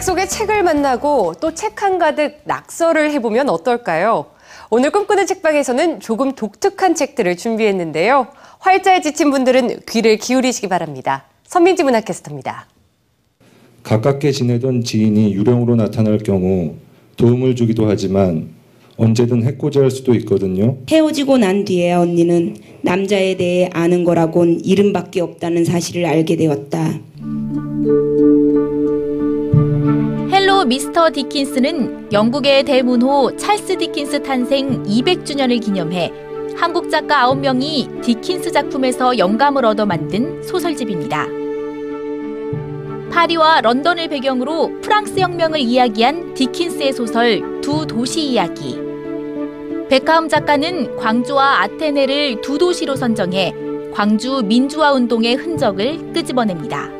책 속의 책을 만나고 또 책 한 가득 낙서를 해보면 어떨까요? 오늘 꿈꾸는 책방에서는 조금 독특한 책들을 준비했는데요. 활자에 지친 분들은 귀를 기울이시기 바랍니다. 선민지 문학캐스터입니다. 가깝게 지내던 지인이 유령으로 나타날 경우 도움을 주기도 하지만 언제든 해코지할 수도 있거든요. 헤어지고 난 뒤에 언니는 남자에 대해 아는 거라곤 이름밖에 없다는 사실을 알게 되었다. 미스터 디킨스는 영국의 대문호 찰스 디킨스 탄생 200주년을 기념해 한국 작가 9명이 디킨스 작품에서 영감을 얻어 만든 소설집입니다. 파리와 런던을 배경으로 프랑스 혁명을 이야기한 디킨스의 소설 두 도시 이야기. 백가흠 작가는 광주와 아테네를 두 도시로 선정해 광주 민주화 운동의 흔적을 끄집어냅니다.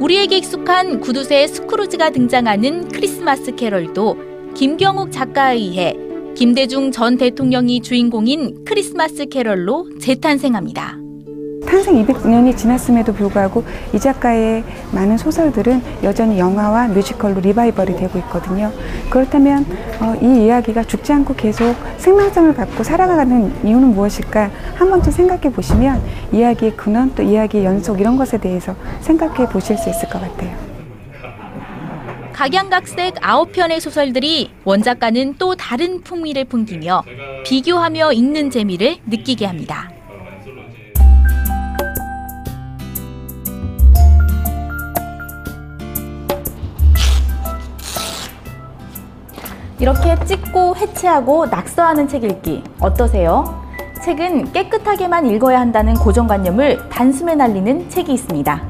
우리에게 익숙한 구두쇠 스크루지가 등장하는 크리스마스 캐럴도 김경욱 작가에 의해 김대중 전 대통령이 주인공인 크리스마스 캐럴로 재탄생합니다. 탄생 200년이 지났음에도 불구하고 이 작가의 많은 소설들은 여전히 영화와 뮤지컬로 리바이벌이 되고 있거든요. 그렇다면 어, 이 이야기가 죽지 않고 계속 생명성을 갖고 살아가는 이유는 무엇일까 한 번쯤 생각해 보시면 이야기의 근원 또 이야기의 연속 이런 것에 대해서 생각해 보실 수 있을 것 같아요. 각양각색 아홉 편의 소설들이 원작과는 또 다른 풍미를 풍기며 비교하며 읽는 재미를 느끼게 합니다. 이렇게 찍고 해체하고 낙서하는 책 읽기 어떠세요? 책은 깨끗하게만 읽어야 한다는 고정관념을 단숨에 날리는 책이 있습니다.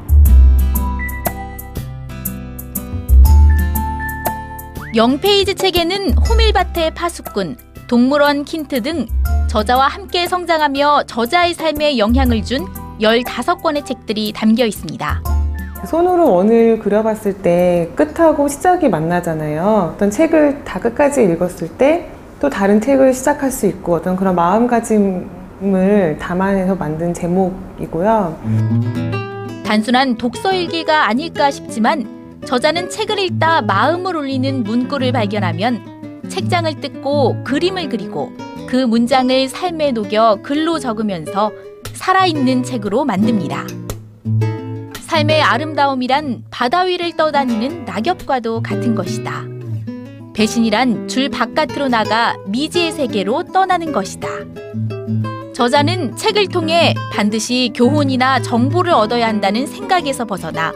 영페이지 책에는 호밀밭의 파수꾼, 동물원 킨트 등 저자와 함께 성장하며 저자의 삶에 영향을 준 15권의 책들이 담겨 있습니다. 손으로 원을 그려봤을 때 끝하고 시작이 만나잖아요. 어떤 책을 다 끝까지 읽었을 때 또 다른 책을 시작할 수 있고 어떤 그런 마음가짐을 담아내서 만든 제목이고요. 단순한 독서 일기가 아닐까 싶지만 저자는 책을 읽다 마음을 울리는 문구를 발견하면 책장을 뜯고 그림을 그리고 그 문장을 삶에 녹여 글로 적으면서 살아있는 책으로 만듭니다. 삶의 아름다움이란 바다 위를 떠다니는 낙엽과도 같은 것이다. 배신이란 줄 바깥으로 나가 미지의 세계로 떠나는 것이다. 저자는 책을 통해 반드시 교훈이나 정보를 얻어야 한다는 생각에서 벗어나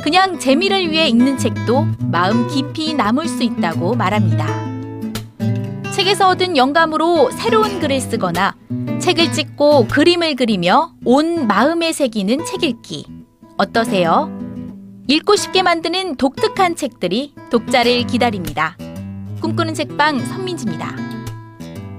그냥 재미를 위해 읽는 책도 마음 깊이 남을 수 있다고 말합니다. 책에서 얻은 영감으로 새로운 글을 쓰거나 책을 찍고 그림을 그리며 온 마음에 새기는 책 읽기. 어떠세요? 읽고 싶게 만드는 독특한 책들이 독자를 기다립니다. 꿈꾸는 책방 선민지입니다.